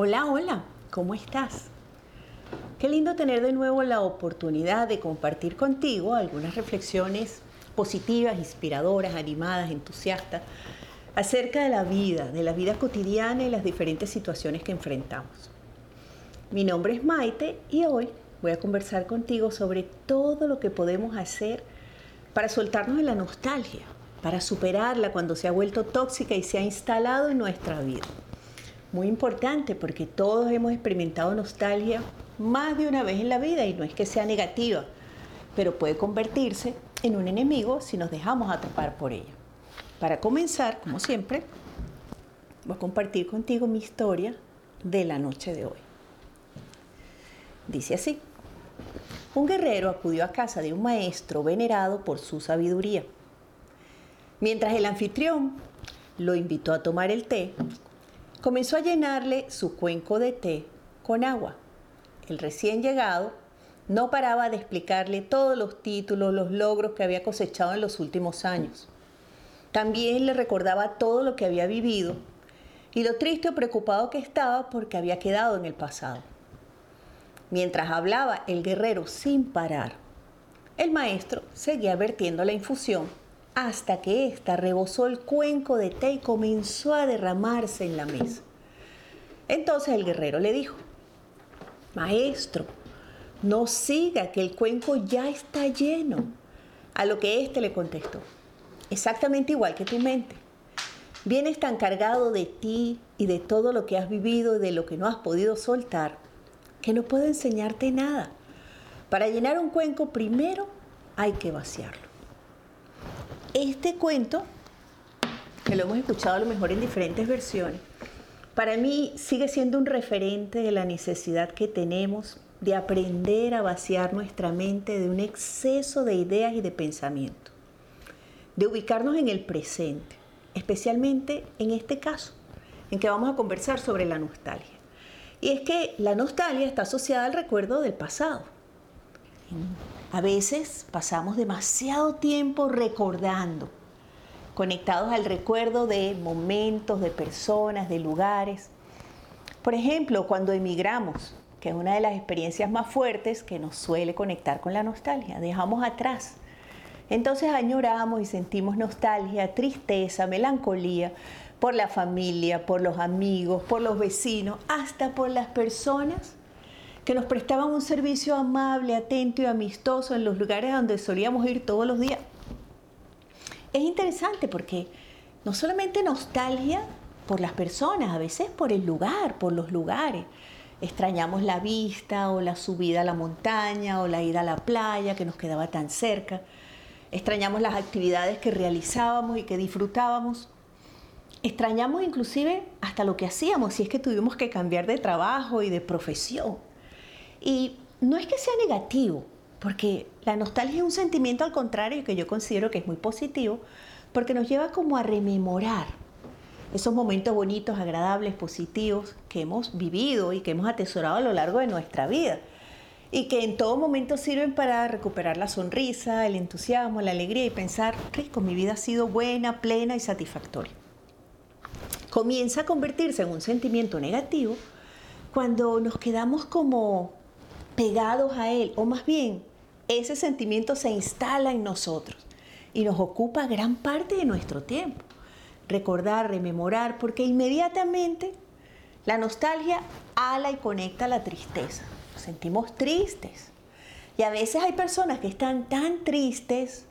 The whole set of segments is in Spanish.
Hola, hola, ¿cómo estás? Qué lindo tener de nuevo la oportunidad de compartir contigo algunas reflexiones positivas, inspiradoras, animadas, entusiastas acerca de la vida, de la vida cotidiana y las diferentes situaciones que enfrentamos. Mi nombre es Maite y hoy voy a conversar contigo sobre todo lo que podemos hacer para soltarnos de la nostalgia, para superarla cuando se ha vuelto tóxica y se ha instalado en nuestra vida. Muy importante porque todos hemos experimentado nostalgia más de una vez en la vida y no es que sea negativa, pero puede convertirse en un enemigo si nos dejamos atrapar por ella. Para comenzar, como siempre, voy a compartir contigo mi historia de la noche de hoy. Dice así, un guerrero acudió a casa de un maestro venerado por su sabiduría. Mientras el anfitrión lo invitó a tomar el té, comenzó a llenarle su cuenco de té con agua. El recién llegado no paraba de explicarle todos los títulos, los logros que había cosechado en los últimos años. También le recordaba todo lo que había vivido y lo triste o preocupado que estaba porque había quedado en el pasado. Mientras hablaba el guerrero sin parar, el maestro seguía vertiendo la infusión hasta que ésta rebosó el cuenco de té y comenzó a derramarse en la mesa. Entonces el guerrero le dijo, Maestro, no siga que el cuenco ya está lleno. A lo que éste le contestó, exactamente igual que tu mente. Vienes tan cargado de ti y de todo lo que has vivido y de lo que no has podido soltar que no puedo enseñarte nada. Para llenar un cuenco primero hay que vaciarlo. Este cuento, que lo hemos escuchado a lo mejor en diferentes versiones, para mí sigue siendo un referente de la necesidad que tenemos de aprender a vaciar nuestra mente de un exceso de ideas y de pensamiento, de ubicarnos en el presente, especialmente en este caso, en que vamos a conversar sobre la nostalgia. Y es que la nostalgia está asociada al recuerdo del pasado. A veces pasamos demasiado tiempo recordando, conectados al recuerdo de momentos, de personas, de lugares. Por ejemplo, cuando emigramos, que es una de las experiencias más fuertes que nos suele conectar con la nostalgia, dejamos atrás. Entonces añoramos y sentimos nostalgia, tristeza, melancolía por la familia, por los amigos, por los vecinos, hasta por las personas que nos prestaban un servicio amable, atento y amistoso en los lugares donde solíamos ir todos los días. Es interesante porque no solamente nostalgia por las personas, a veces por el lugar, por los lugares. Extrañamos la vista o la subida a la montaña o la ida a la playa que nos quedaba tan cerca. Extrañamos las actividades que realizábamos y que disfrutábamos. Extrañamos inclusive hasta lo que hacíamos, si es que tuvimos que cambiar de trabajo y de profesión. Y no es que sea negativo, porque la nostalgia es un sentimiento al contrario que yo considero que es muy positivo, porque nos lleva como a rememorar esos momentos bonitos, agradables, positivos que hemos vivido y que hemos atesorado a lo largo de nuestra vida. Y que en todo momento sirven para recuperar la sonrisa, el entusiasmo, la alegría y pensar, rico, mi vida ha sido buena, plena y satisfactoria comienza a convertirse en un sentimiento negativo cuando nos quedamos como pegados a él, o más bien ese sentimiento se instala en nosotros y nos ocupa gran parte de nuestro tiempo. Recordar, rememorar, porque inmediatamente la nostalgia ala y conecta la tristeza. Nos sentimos tristes. Y a veces hay personas que están tan tristes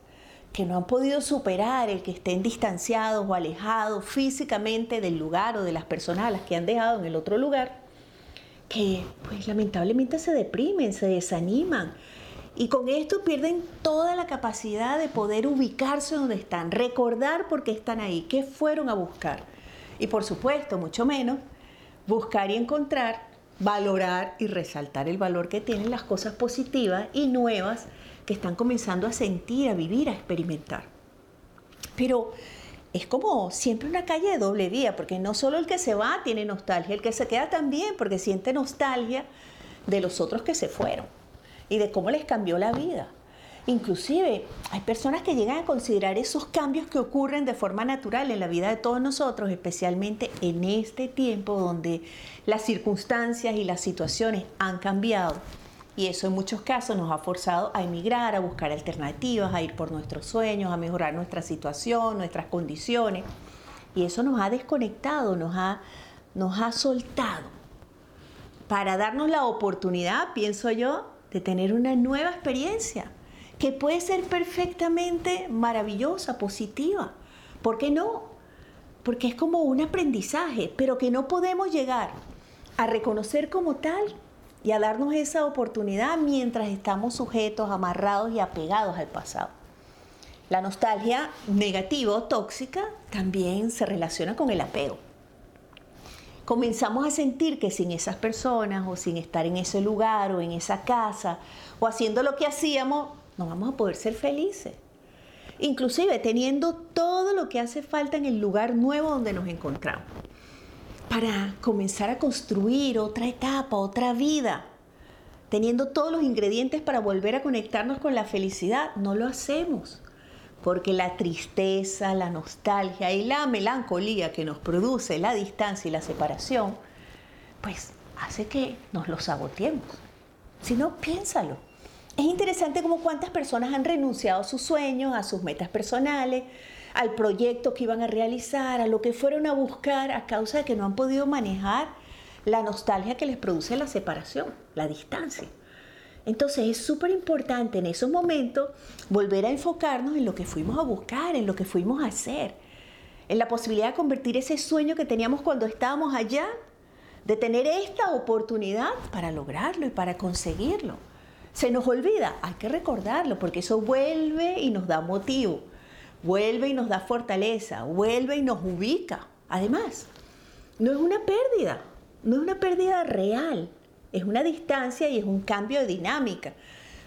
que no han podido superar el que estén distanciados o alejados físicamente del lugar o de las personas a las que han dejado en el otro lugar, que pues lamentablemente se deprimen, se desaniman y con esto pierden toda la capacidad de poder ubicarse donde están, recordar por qué están ahí, qué fueron a buscar y por supuesto, mucho menos, buscar y encontrar, valorar y resaltar el valor que tienen las cosas positivas y nuevas que están comenzando a sentir, a vivir, a experimentar. Pero es como siempre una calle de doble vía, porque no solo el que se va tiene nostalgia, el que se queda también, porque siente nostalgia de los otros que se fueron y de cómo les cambió la vida. Inclusive hay personas que llegan a considerar esos cambios que ocurren de forma natural en la vida de todos nosotros, especialmente en este tiempo donde las circunstancias y las situaciones han cambiado. Y eso en muchos casos nos ha forzado a emigrar, a buscar alternativas, a ir por nuestros sueños, a mejorar nuestra situación, nuestras condiciones. Y eso nos ha desconectado, nos ha, nos ha soltado para darnos la oportunidad, pienso yo, de tener una nueva experiencia que puede ser perfectamente maravillosa, positiva. ¿Por qué no? Porque es como un aprendizaje, pero que no podemos llegar a reconocer como tal y a darnos esa oportunidad mientras estamos sujetos, amarrados y apegados al pasado. La nostalgia negativa o tóxica también se relaciona con el apego. Comenzamos a sentir que sin esas personas o sin estar en ese lugar o en esa casa o haciendo lo que hacíamos, no vamos a poder ser felices. Inclusive teniendo todo lo que hace falta en el lugar nuevo donde nos encontramos. Para comenzar a construir otra etapa, otra vida. Teniendo todos los ingredientes para volver a conectarnos con la felicidad, no lo hacemos. Porque la tristeza, la nostalgia y la melancolía que nos produce la distancia y la separación, pues hace que nos lo saboteemos. Si no, piénsalo. Es interesante como cuántas personas han renunciado a sus sueños, a sus metas personales, al proyecto que iban a realizar, a lo que fueron a buscar a causa de que no han podido manejar la nostalgia que les produce la separación, la distancia. Entonces es súper importante en esos momentos volver a enfocarnos en lo que fuimos a buscar, en lo que fuimos a hacer, en la posibilidad de convertir ese sueño que teníamos cuando estábamos allá, de tener esta oportunidad para lograrlo y para conseguirlo se nos olvida, hay que recordarlo porque eso vuelve y nos da motivo, vuelve y nos da fortaleza, vuelve y nos ubica. Además, no es una pérdida, no es una pérdida real, es una distancia y es un cambio de dinámica,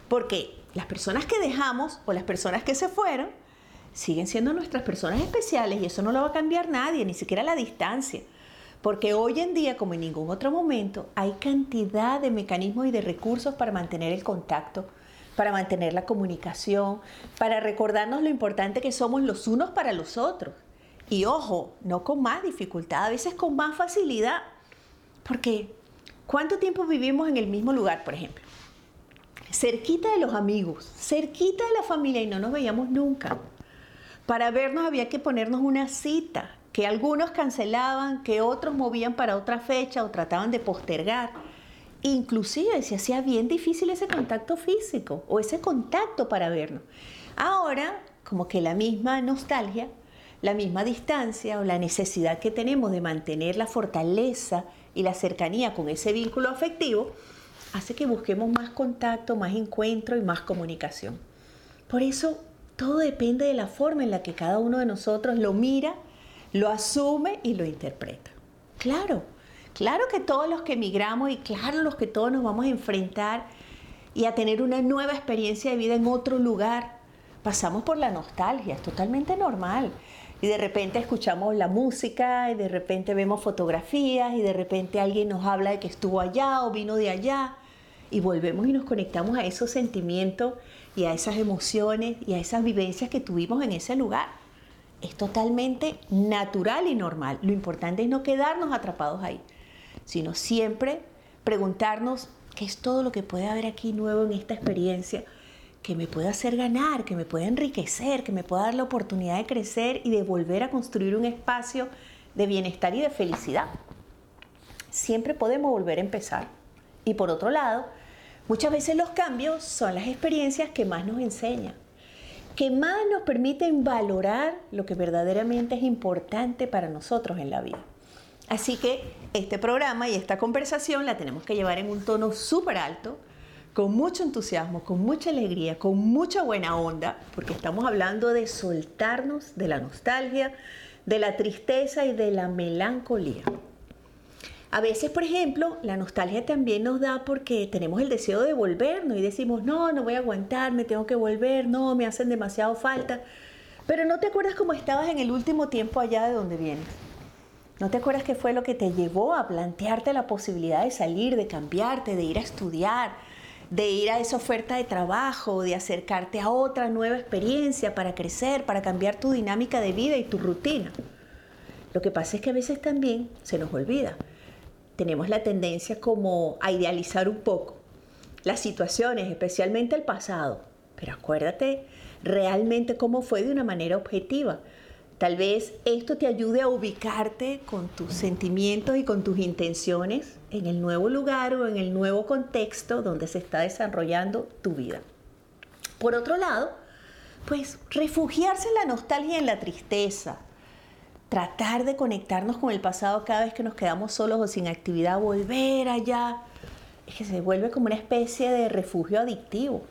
porque las personas que dejamos o las personas que se fueron siguen siendo nuestras personas especiales y eso no lo va a cambiar nadie, ni siquiera la distancia. Porque hoy en día, como en ningún otro momento, hay cantidad de mecanismos y de recursos para mantener el contacto, para mantener la comunicación, para recordarnos lo importante que somos los unos para los otros. Y ojo, no con más dificultad, a veces con más facilidad. Porque, ¿cuánto tiempo vivimos en el mismo lugar, por ejemplo? Cerquita de los amigos, cerquita de la familia y no nos veíamos nunca. Para vernos había que ponernos una cita, que algunos cancelaban, que otros movían para otra fecha o trataban de postergar. Inclusive se hacía bien difícil ese contacto físico o ese contacto para vernos. Ahora, como que la misma nostalgia, la misma distancia o la necesidad que tenemos de mantener la fortaleza y la cercanía con ese vínculo afectivo, hace que busquemos más contacto, más encuentro y más comunicación. Por eso, todo depende de la forma en la que cada uno de nosotros lo mira lo asume y lo interpreta. Claro, claro que todos los que emigramos y claro los que todos nos vamos a enfrentar y a tener una nueva experiencia de vida en otro lugar, pasamos por la nostalgia, es totalmente normal. Y de repente escuchamos la música y de repente vemos fotografías y de repente alguien nos habla de que estuvo allá o vino de allá y volvemos y nos conectamos a esos sentimientos y a esas emociones y a esas vivencias que tuvimos en ese lugar es totalmente natural y normal. Lo importante es no quedarnos atrapados ahí, sino siempre preguntarnos qué es todo lo que puede haber aquí nuevo en esta experiencia que me pueda hacer ganar, que me pueda enriquecer, que me pueda dar la oportunidad de crecer y de volver a construir un espacio de bienestar y de felicidad. Siempre podemos volver a empezar. Y por otro lado, muchas veces los cambios son las experiencias que más nos enseñan que más nos permiten valorar lo que verdaderamente es importante para nosotros en la vida. Así que este programa y esta conversación la tenemos que llevar en un tono súper alto, con mucho entusiasmo, con mucha alegría, con mucha buena onda, porque estamos hablando de soltarnos de la nostalgia, de la tristeza y de la melancolía. A veces, por ejemplo, la nostalgia también nos da porque tenemos el deseo de volvernos y decimos, no, no voy a aguantar, me tengo que volver, no, me hacen demasiado falta. Pero no te acuerdas cómo estabas en el último tiempo allá de donde vienes. ¿No te acuerdas qué fue lo que te llevó a plantearte la posibilidad de salir, de cambiarte, de ir a estudiar, de ir a esa oferta de trabajo, de acercarte a otra nueva experiencia para crecer, para cambiar tu dinámica de vida y tu rutina. Lo que pasa es que a veces también se nos olvida. Tenemos la tendencia como a idealizar un poco las situaciones, especialmente el pasado. Pero acuérdate realmente cómo fue de una manera objetiva. Tal vez esto te ayude a ubicarte con tus sentimientos y con tus intenciones en el nuevo lugar o en el nuevo contexto donde se está desarrollando tu vida. Por otro lado, pues refugiarse en la nostalgia y en la tristeza. Tratar de conectarnos con el pasado cada vez que nos quedamos solos o sin actividad, volver allá. Es que se vuelve como una especie de refugio adictivo.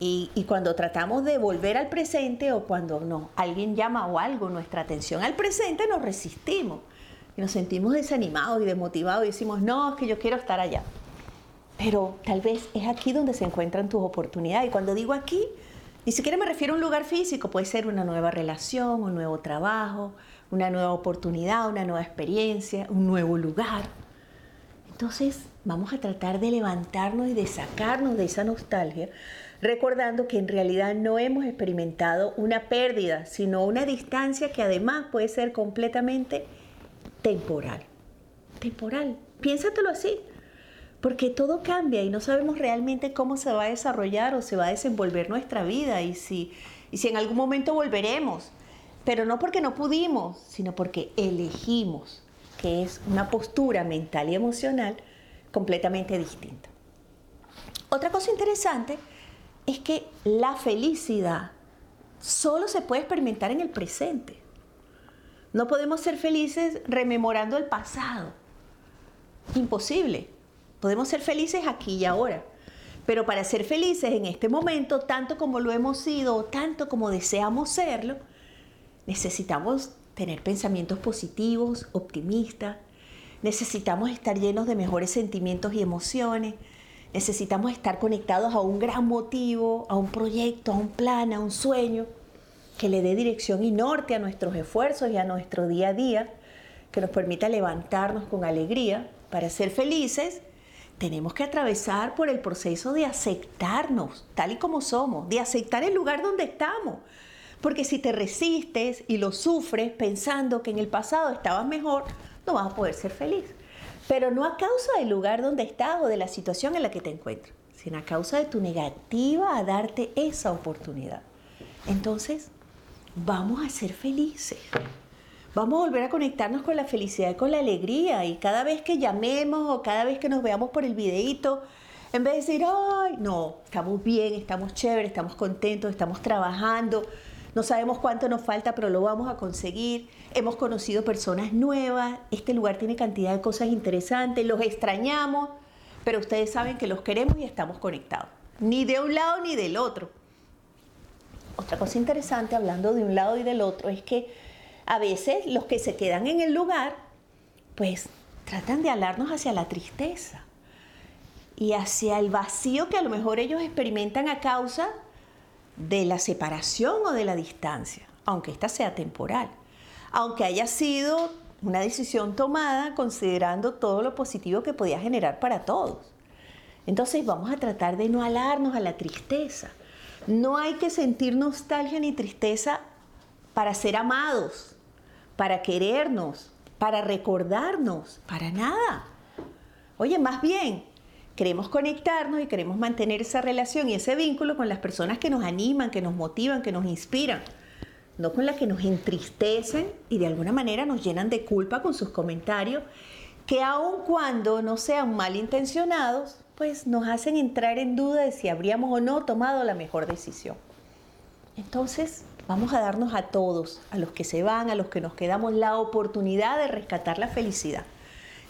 Y, cuando tratamos de volver al presente o cuando no, alguien llama o algo nuestra atención al presente, nos resistimos y nos sentimos desanimados y desmotivados y decimos, no, es que yo quiero estar allá. Pero tal vez es aquí donde se encuentran tus oportunidades. Y cuando digo aquí, ni siquiera me refiero a un lugar físico, puede ser una nueva relación, un nuevo trabajo, una nueva oportunidad, una nueva experiencia, un nuevo lugar. Entonces vamos a tratar de levantarnos y de sacarnos de esa nostalgia recordando que en realidad no hemos experimentado una pérdida, sino una distancia que además puede ser completamente temporal. Temporal, piénsatelo así, porque todo cambia y no sabemos realmente cómo se va a desarrollar o se va a desenvolver nuestra vida y si, y si en algún momento volveremos, pero no porque no pudimos, sino porque elegimos, que es una postura mental y emocional completamente distinta. Otra cosa interesante es que la felicidad solo se puede experimentar en el presente. No podemos ser felices rememorando el pasado. Imposible. Podemos ser felices aquí y ahora. Pero para ser felices en este momento, tanto como lo hemos sido, tanto como deseamos serlo, necesitamos tener pensamientos positivos, optimistas. Necesitamos estar llenos de mejores sentimientos y emociones Necesitamos estar conectados a un gran motivo, a un proyecto, a un plan, a un sueño que le dé dirección y norte a nuestros esfuerzos y a nuestro día a día, que nos permita levantarnos con alegría para ser felices. Tenemos que atravesar por el proceso de aceptarnos tal y como somos, de aceptar el lugar donde estamos. Porque si te resistes y lo sufres pensando que en el pasado estabas mejor, no vas a poder ser feliz pero no a causa del lugar donde estás o de la situación en la que te encuentras, sino a causa de tu negativa a darte esa oportunidad. Entonces, vamos a ser felices. Vamos a volver a conectarnos con la felicidad y con la alegría. Y cada vez que llamemos o cada vez que nos veamos por el videíto, en vez de decir, ay, no, estamos bien, estamos chéveres, estamos contentos, estamos trabajando, no sabemos cuánto nos falta, pero lo vamos a conseguir. Hemos conocido personas nuevas. Este lugar tiene cantidad de cosas interesantes. Los extrañamos, pero ustedes saben que los queremos y estamos conectados. Ni de un lado ni del otro. Otra cosa interesante, hablando de un lado y del otro, es que a veces los que se quedan en el lugar, pues tratan de alarnos hacia la tristeza y hacia el vacío que a lo mejor ellos experimentan a causa de la separación o de la distancia, aunque ésta sea temporal, aunque haya sido una decisión tomada considerando todo lo positivo que podía generar para todos. Entonces vamos a tratar de no alarnos a la tristeza. No hay que sentir nostalgia ni tristeza para ser amados, para querernos, para recordarnos, para nada. Oye, más bien, queremos conectarnos y queremos mantener esa relación y ese vínculo con las personas que nos animan, que nos motivan, que nos inspiran, no con las que nos entristecen y de alguna manera nos llenan de culpa con sus comentarios, que aun cuando no sean malintencionados, pues nos hacen entrar en duda de si habríamos o no tomado la mejor decisión. Entonces, vamos a darnos a todos, a los que se van, a los que nos quedamos, la oportunidad de rescatar la felicidad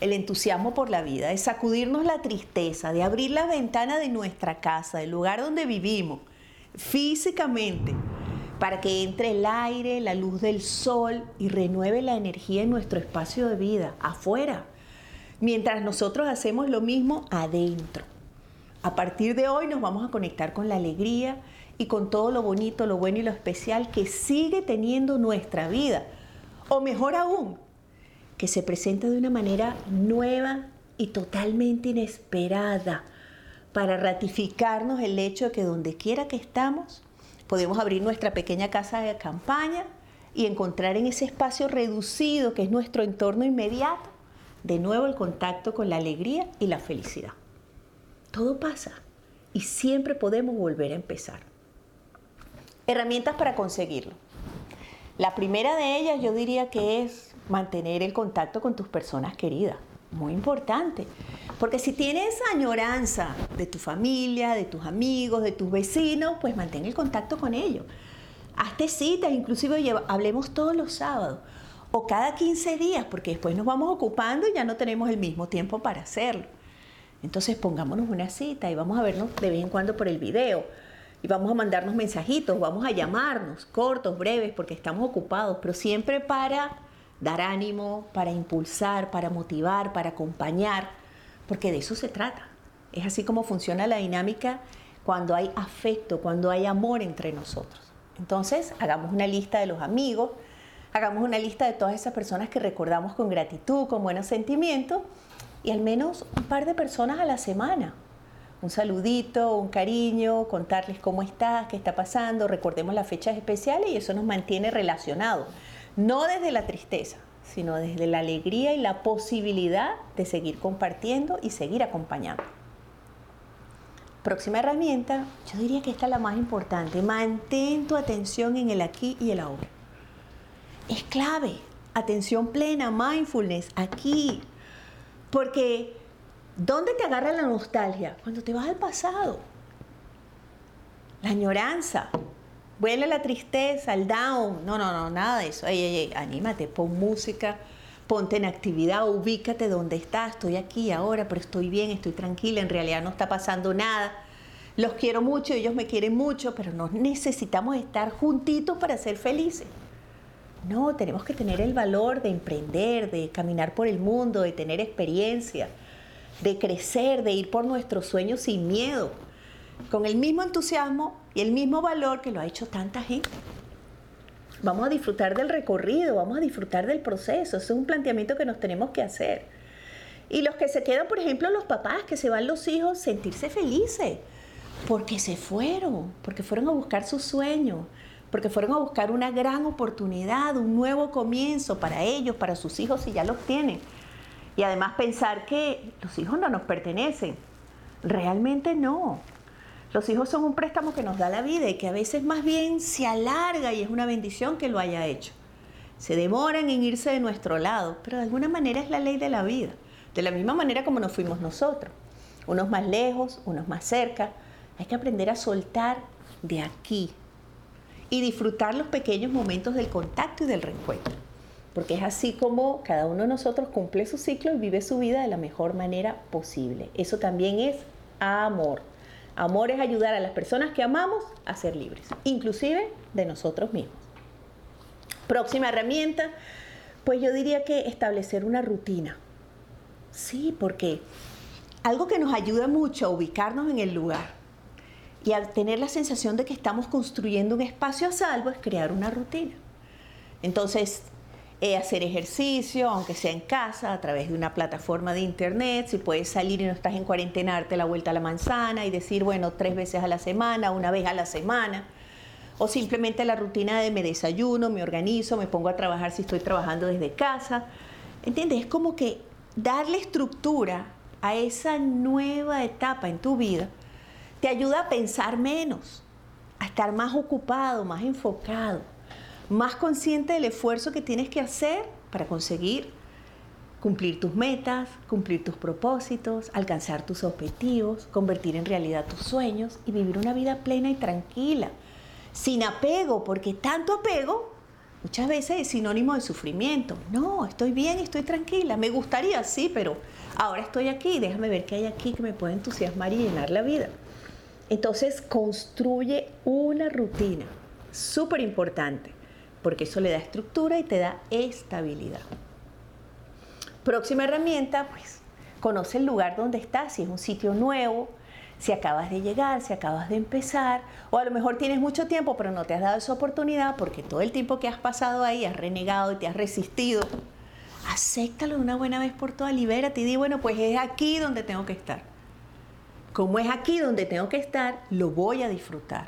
el entusiasmo por la vida, de sacudirnos la tristeza, de abrir la ventana de nuestra casa, del lugar donde vivimos, físicamente, para que entre el aire, la luz del sol y renueve la energía en nuestro espacio de vida, afuera, mientras nosotros hacemos lo mismo adentro. A partir de hoy nos vamos a conectar con la alegría y con todo lo bonito, lo bueno y lo especial que sigue teniendo nuestra vida. O mejor aún, que se presenta de una manera nueva y totalmente inesperada, para ratificarnos el hecho de que donde quiera que estamos, podemos abrir nuestra pequeña casa de campaña y encontrar en ese espacio reducido que es nuestro entorno inmediato, de nuevo el contacto con la alegría y la felicidad. Todo pasa y siempre podemos volver a empezar. Herramientas para conseguirlo. La primera de ellas yo diría que es mantener el contacto con tus personas queridas. Muy importante. Porque si tienes añoranza de tu familia, de tus amigos, de tus vecinos, pues mantén el contacto con ellos. Hazte citas, inclusive hablemos todos los sábados o cada 15 días, porque después nos vamos ocupando y ya no tenemos el mismo tiempo para hacerlo. Entonces pongámonos una cita y vamos a vernos de vez en cuando por el video y vamos a mandarnos mensajitos, vamos a llamarnos, cortos, breves, porque estamos ocupados, pero siempre para dar ánimo, para impulsar, para motivar, para acompañar, porque de eso se trata. Es así como funciona la dinámica cuando hay afecto, cuando hay amor entre nosotros. Entonces, hagamos una lista de los amigos, hagamos una lista de todas esas personas que recordamos con gratitud, con buenos sentimientos, y al menos un par de personas a la semana. Un saludito, un cariño, contarles cómo estás, qué está pasando, recordemos las fechas especiales y eso nos mantiene relacionados no desde la tristeza, sino desde la alegría y la posibilidad de seguir compartiendo y seguir acompañando. Próxima herramienta, yo diría que esta es la más importante, mantén tu atención en el aquí y el ahora. Es clave, atención plena, mindfulness, aquí. Porque, ¿dónde te agarra la nostalgia? Cuando te vas al pasado. La añoranza, Vuela la tristeza, el down. No, no, no, nada de eso. Ey, ey, ey, anímate, pon música, ponte en actividad, ubícate donde estás. Estoy aquí ahora, pero estoy bien, estoy tranquila. En realidad no está pasando nada. Los quiero mucho, ellos me quieren mucho, pero no necesitamos estar juntitos para ser felices. No, tenemos que tener el valor de emprender, de caminar por el mundo, de tener experiencia, de crecer, de ir por nuestros sueños sin miedo con el mismo entusiasmo y el mismo valor que lo ha hecho tanta gente. Vamos a disfrutar del recorrido, vamos a disfrutar del proceso. Ese es un planteamiento que nos tenemos que hacer. Y los que se quedan, por ejemplo, los papás, que se van los hijos, sentirse felices, porque se fueron, porque fueron a buscar su sueño, porque fueron a buscar una gran oportunidad, un nuevo comienzo para ellos, para sus hijos, si ya los tienen. Y además pensar que los hijos no nos pertenecen. Realmente no. Los hijos son un préstamo que nos da la vida y que a veces más bien se alarga y es una bendición que lo haya hecho. Se demoran en irse de nuestro lado, pero de alguna manera es la ley de la vida. De la misma manera como nos fuimos nosotros. Unos más lejos, unos más cerca. Hay que aprender a soltar de aquí y disfrutar los pequeños momentos del contacto y del reencuentro. Porque es así como cada uno de nosotros cumple su ciclo y vive su vida de la mejor manera posible. Eso también es amor. Amor es ayudar a las personas que amamos a ser libres, inclusive de nosotros mismos. Próxima herramienta, pues yo diría que establecer una rutina. Sí, porque algo que nos ayuda mucho a ubicarnos en el lugar y a tener la sensación de que estamos construyendo un espacio a salvo es crear una rutina. Entonces, eh, hacer ejercicio, aunque sea en casa, a través de una plataforma de internet, si puedes salir y no estás en cuarentena, darte la vuelta a la manzana y decir, bueno, tres veces a la semana, una vez a la semana, o simplemente la rutina de me desayuno, me organizo, me pongo a trabajar si estoy trabajando desde casa. ¿Entiendes? Es como que darle estructura a esa nueva etapa en tu vida te ayuda a pensar menos, a estar más ocupado, más enfocado más consciente del esfuerzo que tienes que hacer para conseguir cumplir tus metas, cumplir tus propósitos, alcanzar tus objetivos, convertir en realidad tus sueños y vivir una vida plena y tranquila, sin apego, porque tanto apego muchas veces es sinónimo de sufrimiento. No, estoy bien, estoy tranquila, me gustaría, sí, pero ahora estoy aquí, déjame ver qué hay aquí que me puede entusiasmar y llenar la vida. Entonces construye una rutina, súper importante porque eso le da estructura y te da estabilidad. Próxima herramienta, pues conoce el lugar donde estás, si es un sitio nuevo, si acabas de llegar, si acabas de empezar, o a lo mejor tienes mucho tiempo pero no te has dado esa oportunidad porque todo el tiempo que has pasado ahí has renegado y te has resistido. Acéptalo de una buena vez por todas, libérate y di, bueno, pues es aquí donde tengo que estar. como es aquí donde tengo que estar, lo voy a disfrutar.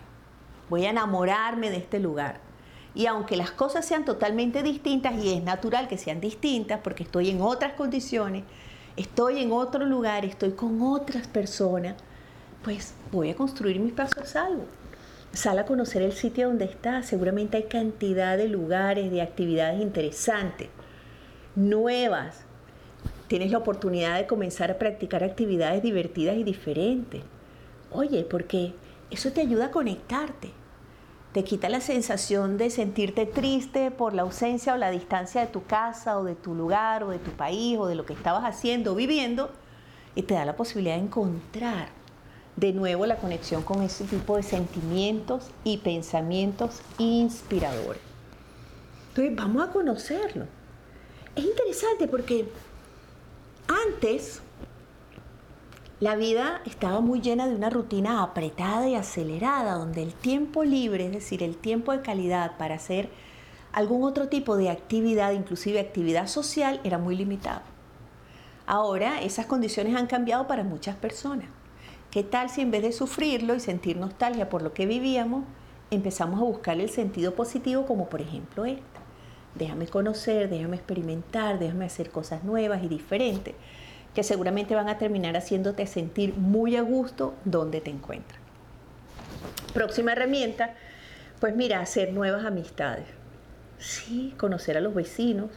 Voy a enamorarme de este lugar. Y aunque las cosas sean totalmente distintas, y es natural que sean distintas porque estoy en otras condiciones, estoy en otro lugar, estoy con otras personas, pues voy a construir mis pasos a salvo. Sal a conocer el sitio donde estás. Seguramente hay cantidad de lugares, de actividades interesantes, nuevas. Tienes la oportunidad de comenzar a practicar actividades divertidas y diferentes. Oye, porque eso te ayuda a conectarte. Te quita la sensación de sentirte triste por la ausencia o la distancia de tu casa o de tu lugar o de tu país o de lo que estabas haciendo o viviendo y te da la posibilidad de encontrar de nuevo la conexión con ese tipo de sentimientos y pensamientos inspiradores. Entonces vamos a conocerlo. Es interesante porque antes la vida estaba muy llena de una rutina apretada y acelerada, donde el tiempo libre, es decir, el tiempo de calidad para hacer algún otro tipo de actividad, inclusive actividad social, era muy limitado. Ahora esas condiciones han cambiado para muchas personas. ¿Qué tal si en vez de sufrirlo y sentir nostalgia por lo que vivíamos, empezamos a buscar el sentido positivo como por ejemplo esta? Déjame conocer, déjame experimentar, déjame hacer cosas nuevas y diferentes, que seguramente van a terminar haciéndote sentir muy a gusto donde te encuentras. Próxima herramienta, pues mira, hacer nuevas amistades. Sí, conocer a los vecinos,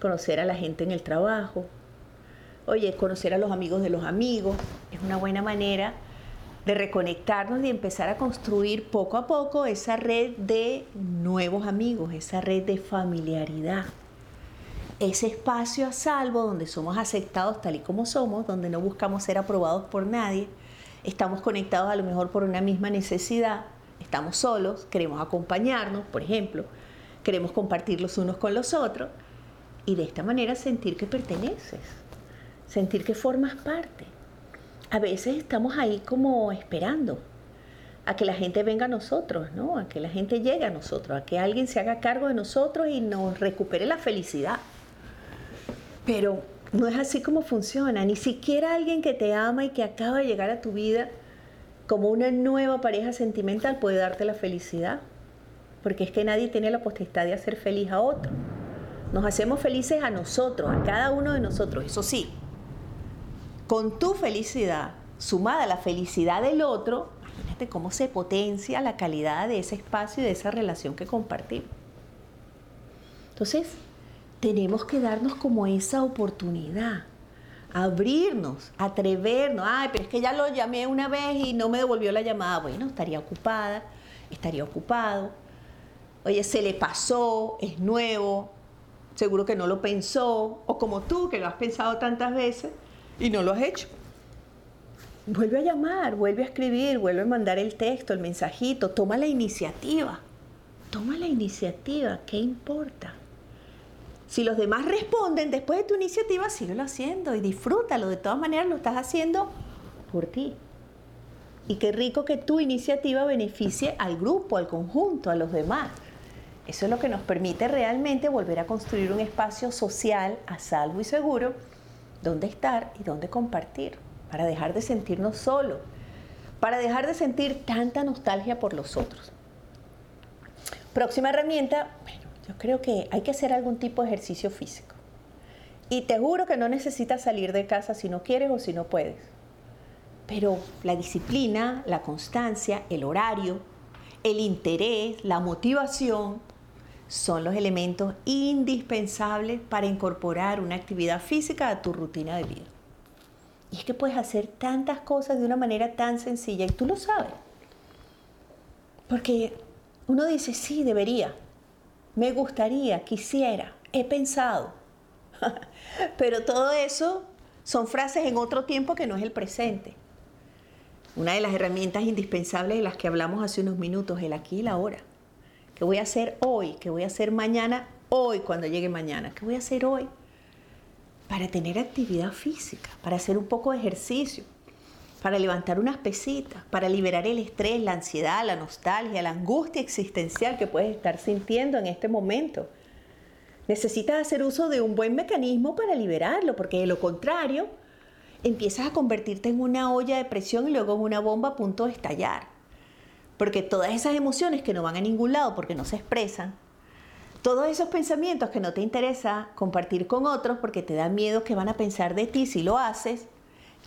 conocer a la gente en el trabajo, Oye, conocer a los amigos de los amigos es una buena manera de reconectarnos y empezar a construir poco a poco esa red de nuevos amigos, esa red de familiaridad. Ese espacio a salvo donde somos aceptados tal y como somos, donde no buscamos ser aprobados por nadie, estamos conectados a lo mejor por una misma necesidad, estamos solos, queremos acompañarnos, por ejemplo, queremos compartir los unos con los otros y de esta manera sentir que perteneces sentir que formas parte. A veces estamos ahí como esperando a que la gente venga a nosotros, ¿no? A que la gente llegue a nosotros, a que alguien se haga cargo de nosotros y nos recupere la felicidad. Pero no es así como funciona. Ni siquiera alguien que te ama y que acaba de llegar a tu vida como una nueva pareja sentimental puede darte la felicidad. Porque es que nadie tiene la potestad de hacer feliz a otro. Nos hacemos felices a nosotros, a cada uno de nosotros. Eso sí, con tu felicidad sumada a la felicidad del otro, imagínate cómo se potencia la calidad de ese espacio y de esa relación que compartimos. Entonces, tenemos que darnos como esa oportunidad, abrirnos, atrevernos. Ay, pero es que ya lo llamé una vez y no me devolvió la llamada. Bueno, estaría ocupada, estaría ocupado. Oye, se le pasó, es nuevo, seguro que no lo pensó, o como tú, que lo has pensado tantas veces, y no lo has hecho. Vuelve a llamar, vuelve a escribir, vuelve a mandar el texto, el mensajito, toma la iniciativa. Toma la iniciativa, ¿qué importa? Si los demás responden después de tu iniciativa, síguelo haciendo y disfrútalo. De todas maneras, lo estás haciendo por ti. Y qué rico que tu iniciativa beneficie al grupo, al conjunto, a los demás. Eso es lo que nos permite realmente volver a construir un espacio social a salvo y seguro dónde estar y dónde compartir, para dejar de sentirnos solos, para dejar de sentir tanta nostalgia por los otros. Próxima herramienta, yo creo que hay que hacer algún tipo de ejercicio físico. Y te juro que no necesitas salir de casa si no quieres o si no puedes. Pero la disciplina, la constancia, el horario, el interés, la motivación, son los elementos indispensables para incorporar una actividad física a tu rutina de vida. Y es que puedes hacer tantas cosas de una manera tan sencilla y tú lo sabes. Porque uno dice, sí, debería, me gustaría, quisiera, he pensado. Pero todo eso son frases en otro tiempo que no es el presente. Una de las herramientas indispensables de las que hablamos hace unos minutos, el aquí y la ahora. ¿Qué voy a hacer hoy? ¿Qué voy a hacer mañana? Hoy, cuando llegue mañana. ¿Qué voy a hacer hoy? Para tener actividad física, para hacer un poco de ejercicio, para levantar unas pesitas, para liberar el estrés, la ansiedad, la nostalgia, la angustia existencial que puedes estar sintiendo en este momento. Necesitas hacer uso de un buen mecanismo para liberarlo, porque de lo contrario, empiezas a convertirte en una olla de presión y luego en una bomba a punto de estallar. Porque todas esas emociones que no van a ningún lado porque no se expresan, todos esos pensamientos que no te interesa compartir con otros porque te da miedo que van a pensar de ti si lo haces,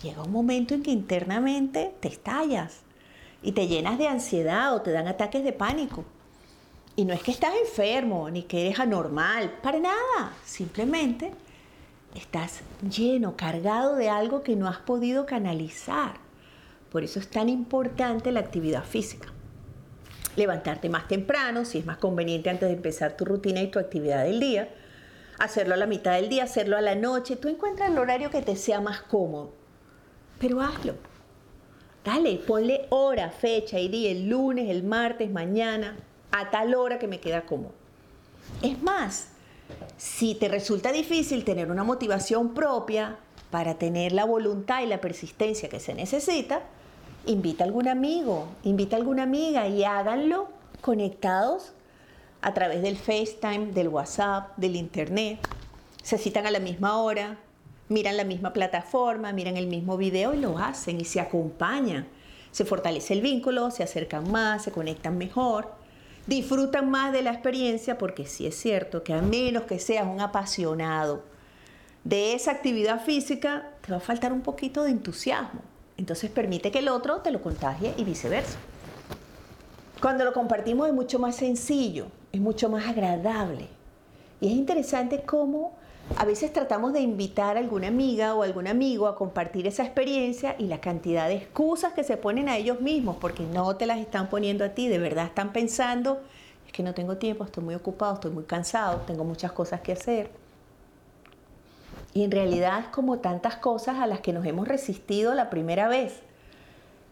llega un momento en que internamente te estallas y te llenas de ansiedad o te dan ataques de pánico. Y no es que estás enfermo ni que eres anormal, para nada, simplemente estás lleno, cargado de algo que no has podido canalizar. Por eso es tan importante la actividad física. Levantarte más temprano, si es más conveniente antes de empezar tu rutina y tu actividad del día. Hacerlo a la mitad del día, hacerlo a la noche. Tú encuentras el horario que te sea más cómodo. Pero hazlo. Dale, ponle hora, fecha y día, el lunes, el martes, mañana, a tal hora que me queda cómodo. Es más, si te resulta difícil tener una motivación propia para tener la voluntad y la persistencia que se necesita, invita a algún amigo, invita a alguna amiga y háganlo conectados a través del FaceTime, del WhatsApp, del Internet. Se citan a la misma hora, miran la misma plataforma, miran el mismo video y lo hacen y se acompañan. Se fortalece el vínculo, se acercan más, se conectan mejor, disfrutan más de la experiencia porque sí es cierto que a menos que seas un apasionado de esa actividad física, te va a faltar un poquito de entusiasmo. Entonces permite que el otro te lo contagie y viceversa. Cuando lo compartimos es mucho más sencillo, es mucho más agradable. Y es interesante cómo a veces tratamos de invitar a alguna amiga o algún amigo a compartir esa experiencia y la cantidad de excusas que se ponen a ellos mismos porque no te las están poniendo a ti, de verdad están pensando, es que no tengo tiempo, estoy muy ocupado, estoy muy cansado, tengo muchas cosas que hacer. Y en realidad es como tantas cosas a las que nos hemos resistido la primera vez.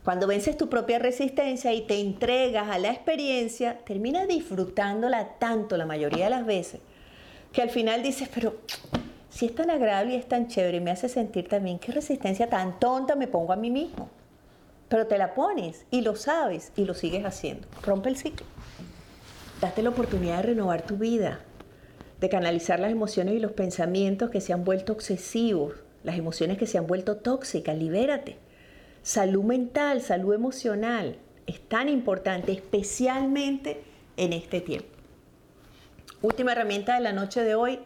Cuando vences tu propia resistencia y te entregas a la experiencia, terminas disfrutándola tanto la mayoría de las veces que al final dices, pero si es tan agradable y es tan chévere me hace sentir también, qué resistencia tan tonta me pongo a mí mismo. Pero te la pones y lo sabes y lo sigues haciendo. Rompe el ciclo. Date la oportunidad de renovar tu vida, de canalizar las emociones y los pensamientos que se han vuelto obsesivos, las emociones que se han vuelto tóxicas. Libérate. Salud mental, salud emocional es tan importante, especialmente en este tiempo. Última herramienta de la noche de hoy,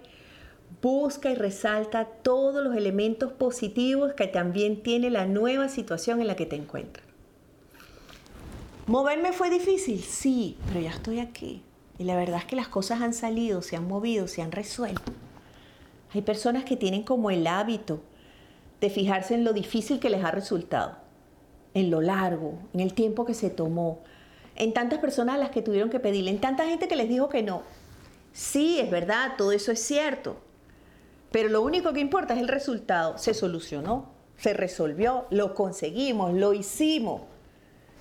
busca y resalta todos los elementos positivos que también tiene la nueva situación en la que te encuentras. ¿Moverme fue difícil? Sí, pero ya estoy aquí. Y la verdad es que las cosas han salido, se han movido, se han resuelto. Hay personas que tienen como el hábito de fijarse en lo difícil que les ha resultado, en lo largo, en el tiempo que se tomó, en tantas personas a las que tuvieron que pedirle, en tanta gente que les dijo que no. Sí, es verdad, todo eso es cierto. Pero lo único que importa es el resultado. Se solucionó, se resolvió, lo conseguimos, lo hicimos.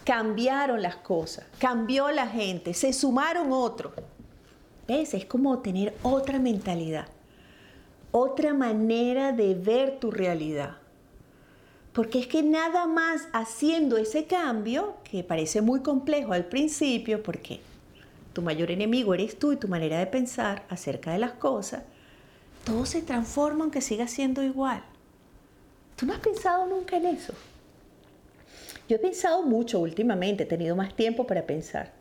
Cambiaron las cosas, cambió la gente, se sumaron otros. ¿Ves? Es como tener otra mentalidad, otra manera de ver tu realidad. Porque es que nada más haciendo ese cambio, que parece muy complejo al principio, porque tu mayor enemigo eres tú y tu manera de pensar acerca de las cosas, todo se transforma aunque siga siendo igual. ¿Tú no has pensado nunca en eso? Yo he pensado mucho últimamente, he tenido más tiempo para pensar.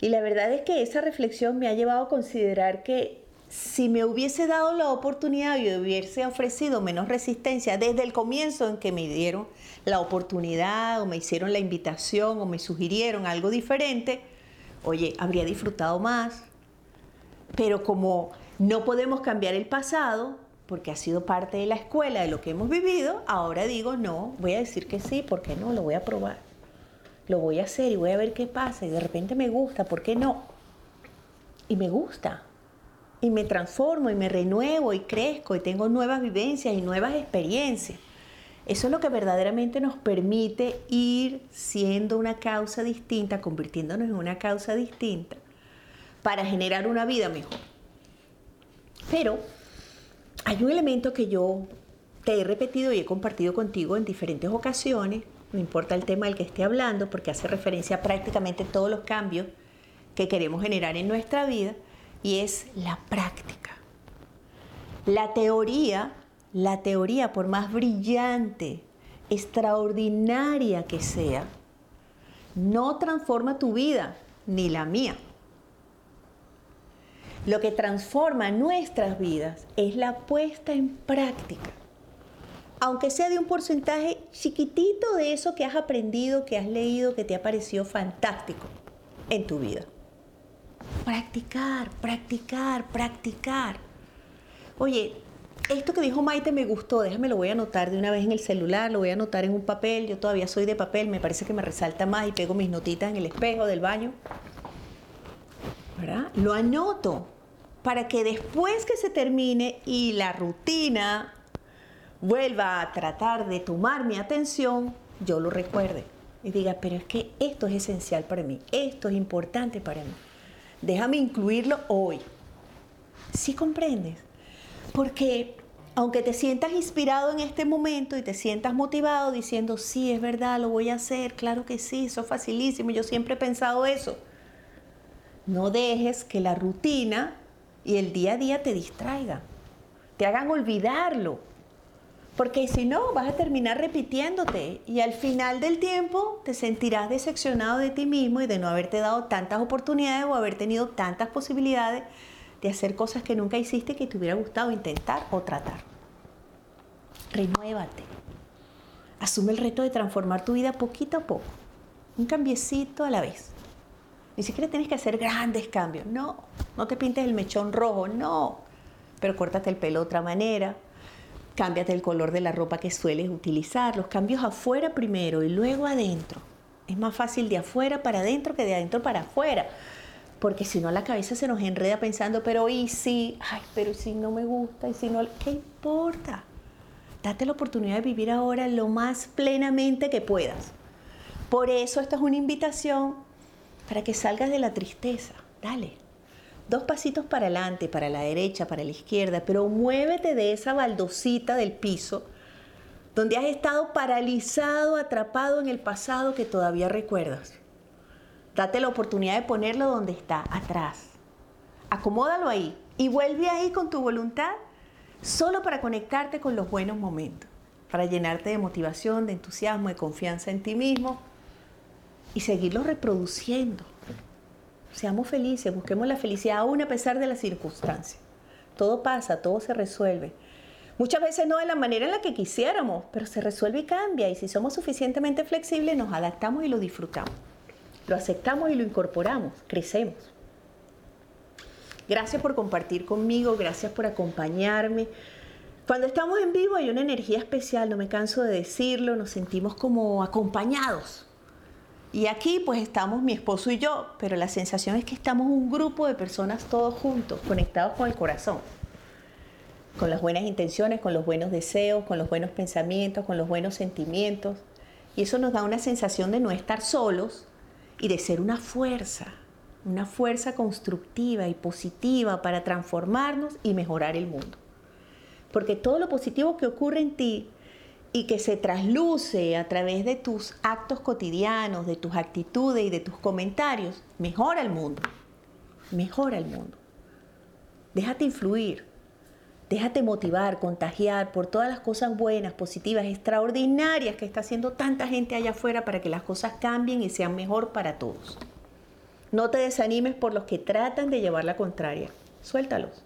Y la verdad es que esa reflexión me ha llevado a considerar que si me hubiese dado la oportunidad y hubiese ofrecido menos resistencia desde el comienzo en que me dieron la oportunidad o me hicieron la invitación o me sugirieron algo diferente, oye, habría disfrutado más. Pero como no podemos cambiar el pasado, porque ha sido parte de la escuela, de lo que hemos vivido, ahora digo, no, voy a decir que sí, ¿por qué no? Lo voy a probar. Lo voy a hacer y voy a ver qué pasa. Y de repente me gusta, ¿por qué no? Y me gusta. Y me transformo y me renuevo y crezco y tengo nuevas vivencias y nuevas experiencias. Eso es lo que verdaderamente nos permite ir siendo una causa distinta, convirtiéndonos en una causa distinta, para generar una vida mejor. Pero hay un elemento que yo te he repetido y he compartido contigo en diferentes ocasiones, no importa el tema del que esté hablando, porque hace referencia a prácticamente todos los cambios que queremos generar en nuestra vida, y es la práctica. La teoría la teoría, por más brillante extraordinaria que sea, no transforma tu vida ni la mía. Lo que transforma nuestras vidas es la puesta en práctica, aunque sea de un porcentaje chiquitito de eso que has aprendido, que has leído, que te ha parecido fantástico en tu vida. Practicar, practicar, practicar. Oye, esto que dijo Maite me gustó, déjame lo voy a anotar de una vez en el celular, lo voy a anotar en un papel, yo todavía soy de papel, me parece que me resalta más y pego mis notitas en el espejo del baño. ¿Verdad? Lo anoto para que después que se termine y la rutina vuelva a tratar de tomar mi atención, yo lo recuerde y diga, pero es que esto es esencial para mí, esto es importante para mí. Déjame incluirlo hoy. ¿Sí comprendes? Porque aunque te sientas inspirado en este momento y te sientas motivado diciendo, sí, es verdad, lo voy a hacer, claro que sí, eso es facilísimo, yo siempre he pensado eso. No dejes que la rutina y el día a día te distraigan, te hagan olvidarlo. Porque si no, vas a terminar repitiéndote y al final del tiempo te sentirás decepcionado de ti mismo y de no haberte dado tantas oportunidades o haber tenido tantas posibilidades de hacer cosas que nunca hiciste que te hubiera gustado intentar o tratar. Renuévate. Asume el reto de transformar tu vida poquito a poco, un cambiecito a la vez. Ni siquiera tienes que hacer grandes cambios, no. No te pintes el mechón rojo, no. Pero córtate el pelo de otra manera, cámbiate el color de la ropa que sueles utilizar, los cambios afuera primero y luego adentro. Es más fácil de afuera para adentro que de adentro para afuera porque si no la cabeza se nos enreda pensando, pero y si, ay, pero si no me gusta, y si no, ¿qué importa? Date la oportunidad de vivir ahora lo más plenamente que puedas. Por eso esta es una invitación para que salgas de la tristeza. Dale. Dos pasitos para adelante, para la derecha, para la izquierda, pero muévete de esa baldosita del piso donde has estado paralizado, atrapado en el pasado que todavía recuerdas. Date la oportunidad de ponerlo donde está, atrás. Acomódalo ahí y vuelve ahí con tu voluntad solo para conectarte con los buenos momentos, para llenarte de motivación, de entusiasmo, de confianza en ti mismo y seguirlo reproduciendo. Seamos felices, busquemos la felicidad aún a pesar de las circunstancias. Todo pasa, todo se resuelve. Muchas veces no de la manera en la que quisiéramos, pero se resuelve y cambia. Y si somos suficientemente flexibles, nos adaptamos y lo disfrutamos lo aceptamos y lo incorporamos, crecemos. Gracias por compartir conmigo, gracias por acompañarme. Cuando estamos en vivo hay una energía especial, no me canso de decirlo, nos sentimos como acompañados. Y aquí pues estamos mi esposo y yo, pero la sensación es que estamos un grupo de personas todos juntos, conectados con el corazón, con las buenas intenciones, con los buenos deseos, con los buenos pensamientos, con los buenos sentimientos. Y eso nos da una sensación de no estar solos, y de ser una fuerza, una fuerza constructiva y positiva para transformarnos y mejorar el mundo. Porque todo lo positivo que ocurre en ti y que se trasluce a través de tus actos cotidianos, de tus actitudes y de tus comentarios, mejora el mundo. Mejora el mundo. Déjate influir. Déjate motivar, contagiar por todas las cosas buenas, positivas, extraordinarias que está haciendo tanta gente allá afuera para que las cosas cambien y sean mejor para todos. No te desanimes por los que tratan de llevar la contraria. Suéltalos.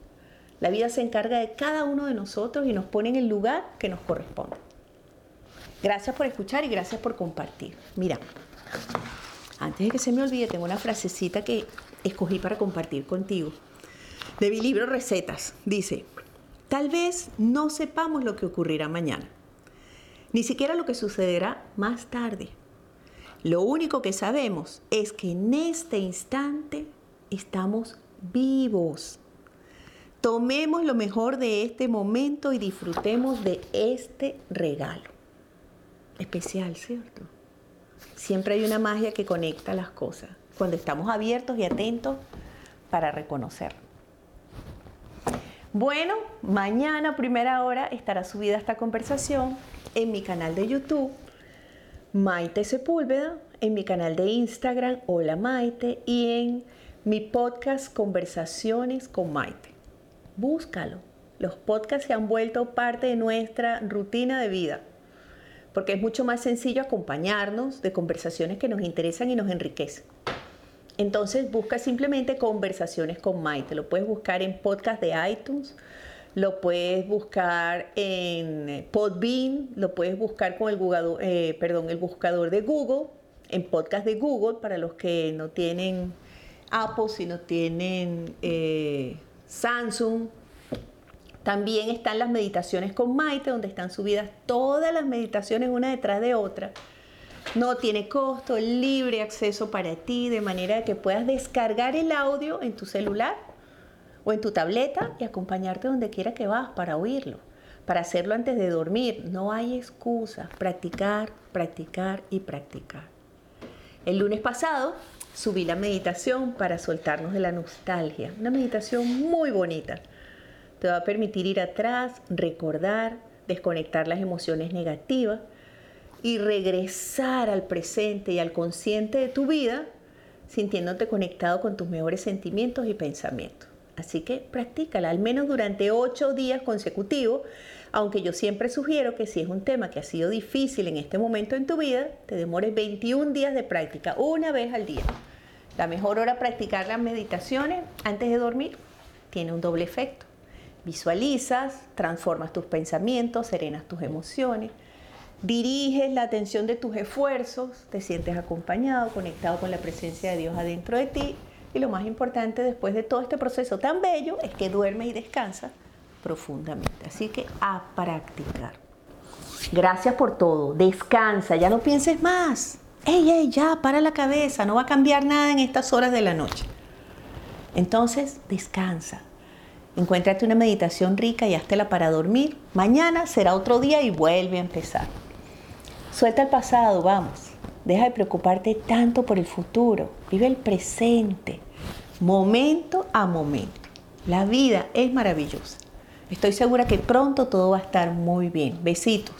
La vida se encarga de cada uno de nosotros y nos pone en el lugar que nos corresponde. Gracias por escuchar y gracias por compartir. Mira, antes de que se me olvide, tengo una frasecita que escogí para compartir contigo. De mi libro Recetas. Dice, Tal vez no sepamos lo que ocurrirá mañana, ni siquiera lo que sucederá más tarde. Lo único que sabemos es que en este instante estamos vivos. Tomemos lo mejor de este momento y disfrutemos de este regalo. Especial, ¿cierto? Siempre hay una magia que conecta las cosas cuando estamos abiertos y atentos para reconocerlo. Bueno, mañana primera hora estará subida esta conversación en mi canal de YouTube, Maite Sepúlveda, en mi canal de Instagram, Hola Maite, y en mi podcast Conversaciones con Maite. Búscalo. Los podcasts se han vuelto parte de nuestra rutina de vida. porque es mucho más sencillo acompañarnos de conversaciones que nos interesan y nos enriquecen. Entonces busca simplemente conversaciones con Maite. Lo puedes buscar en podcast de iTunes, lo puedes buscar en Podbean, lo puedes buscar con el, eh, perdón, el buscador de Google, en podcast de Google para los que no tienen Apple, si no tienen eh, Samsung. También están las meditaciones con Maite, donde están subidas todas las meditaciones una detrás de otra no tiene costo, libre acceso para ti, de manera que puedas descargar el audio en tu celular o en tu tableta y acompañarte donde quiera que vas para oírlo, para hacerlo antes de dormir. No hay excusa, practicar, practicar y practicar. El lunes pasado subí la meditación para soltarnos de la nostalgia, una meditación muy bonita. Te va a permitir ir atrás, recordar, desconectar las emociones negativas y regresar al presente y al consciente de tu vida sintiéndote conectado con tus mejores sentimientos y pensamientos. Así que practícala al menos durante ocho días consecutivos, aunque yo siempre sugiero que si es un tema que ha sido difícil en este momento en tu vida, te demores 21 días de práctica, una vez al día. La mejor hora practicar las meditaciones antes de dormir tiene un doble efecto. Visualizas, transformas tus pensamientos, serenas tus emociones, diriges la atención de tus esfuerzos, te sientes acompañado, conectado con la presencia de Dios adentro de ti y lo más importante después de todo este proceso tan bello es que duermes y descansas profundamente. Así que a practicar. Gracias por todo. Descansa, ya no pienses más. Ey, ey, ya, para la cabeza, no va a cambiar nada en estas horas de la noche. Entonces, descansa. Encuéntrate una meditación rica y háztela para dormir. Mañana será otro día y vuelve a empezar. Suelta el pasado, vamos. Deja de preocuparte tanto por el futuro. Vive el presente, momento a momento. La vida es maravillosa. Estoy segura que pronto todo va a estar muy bien. Besitos.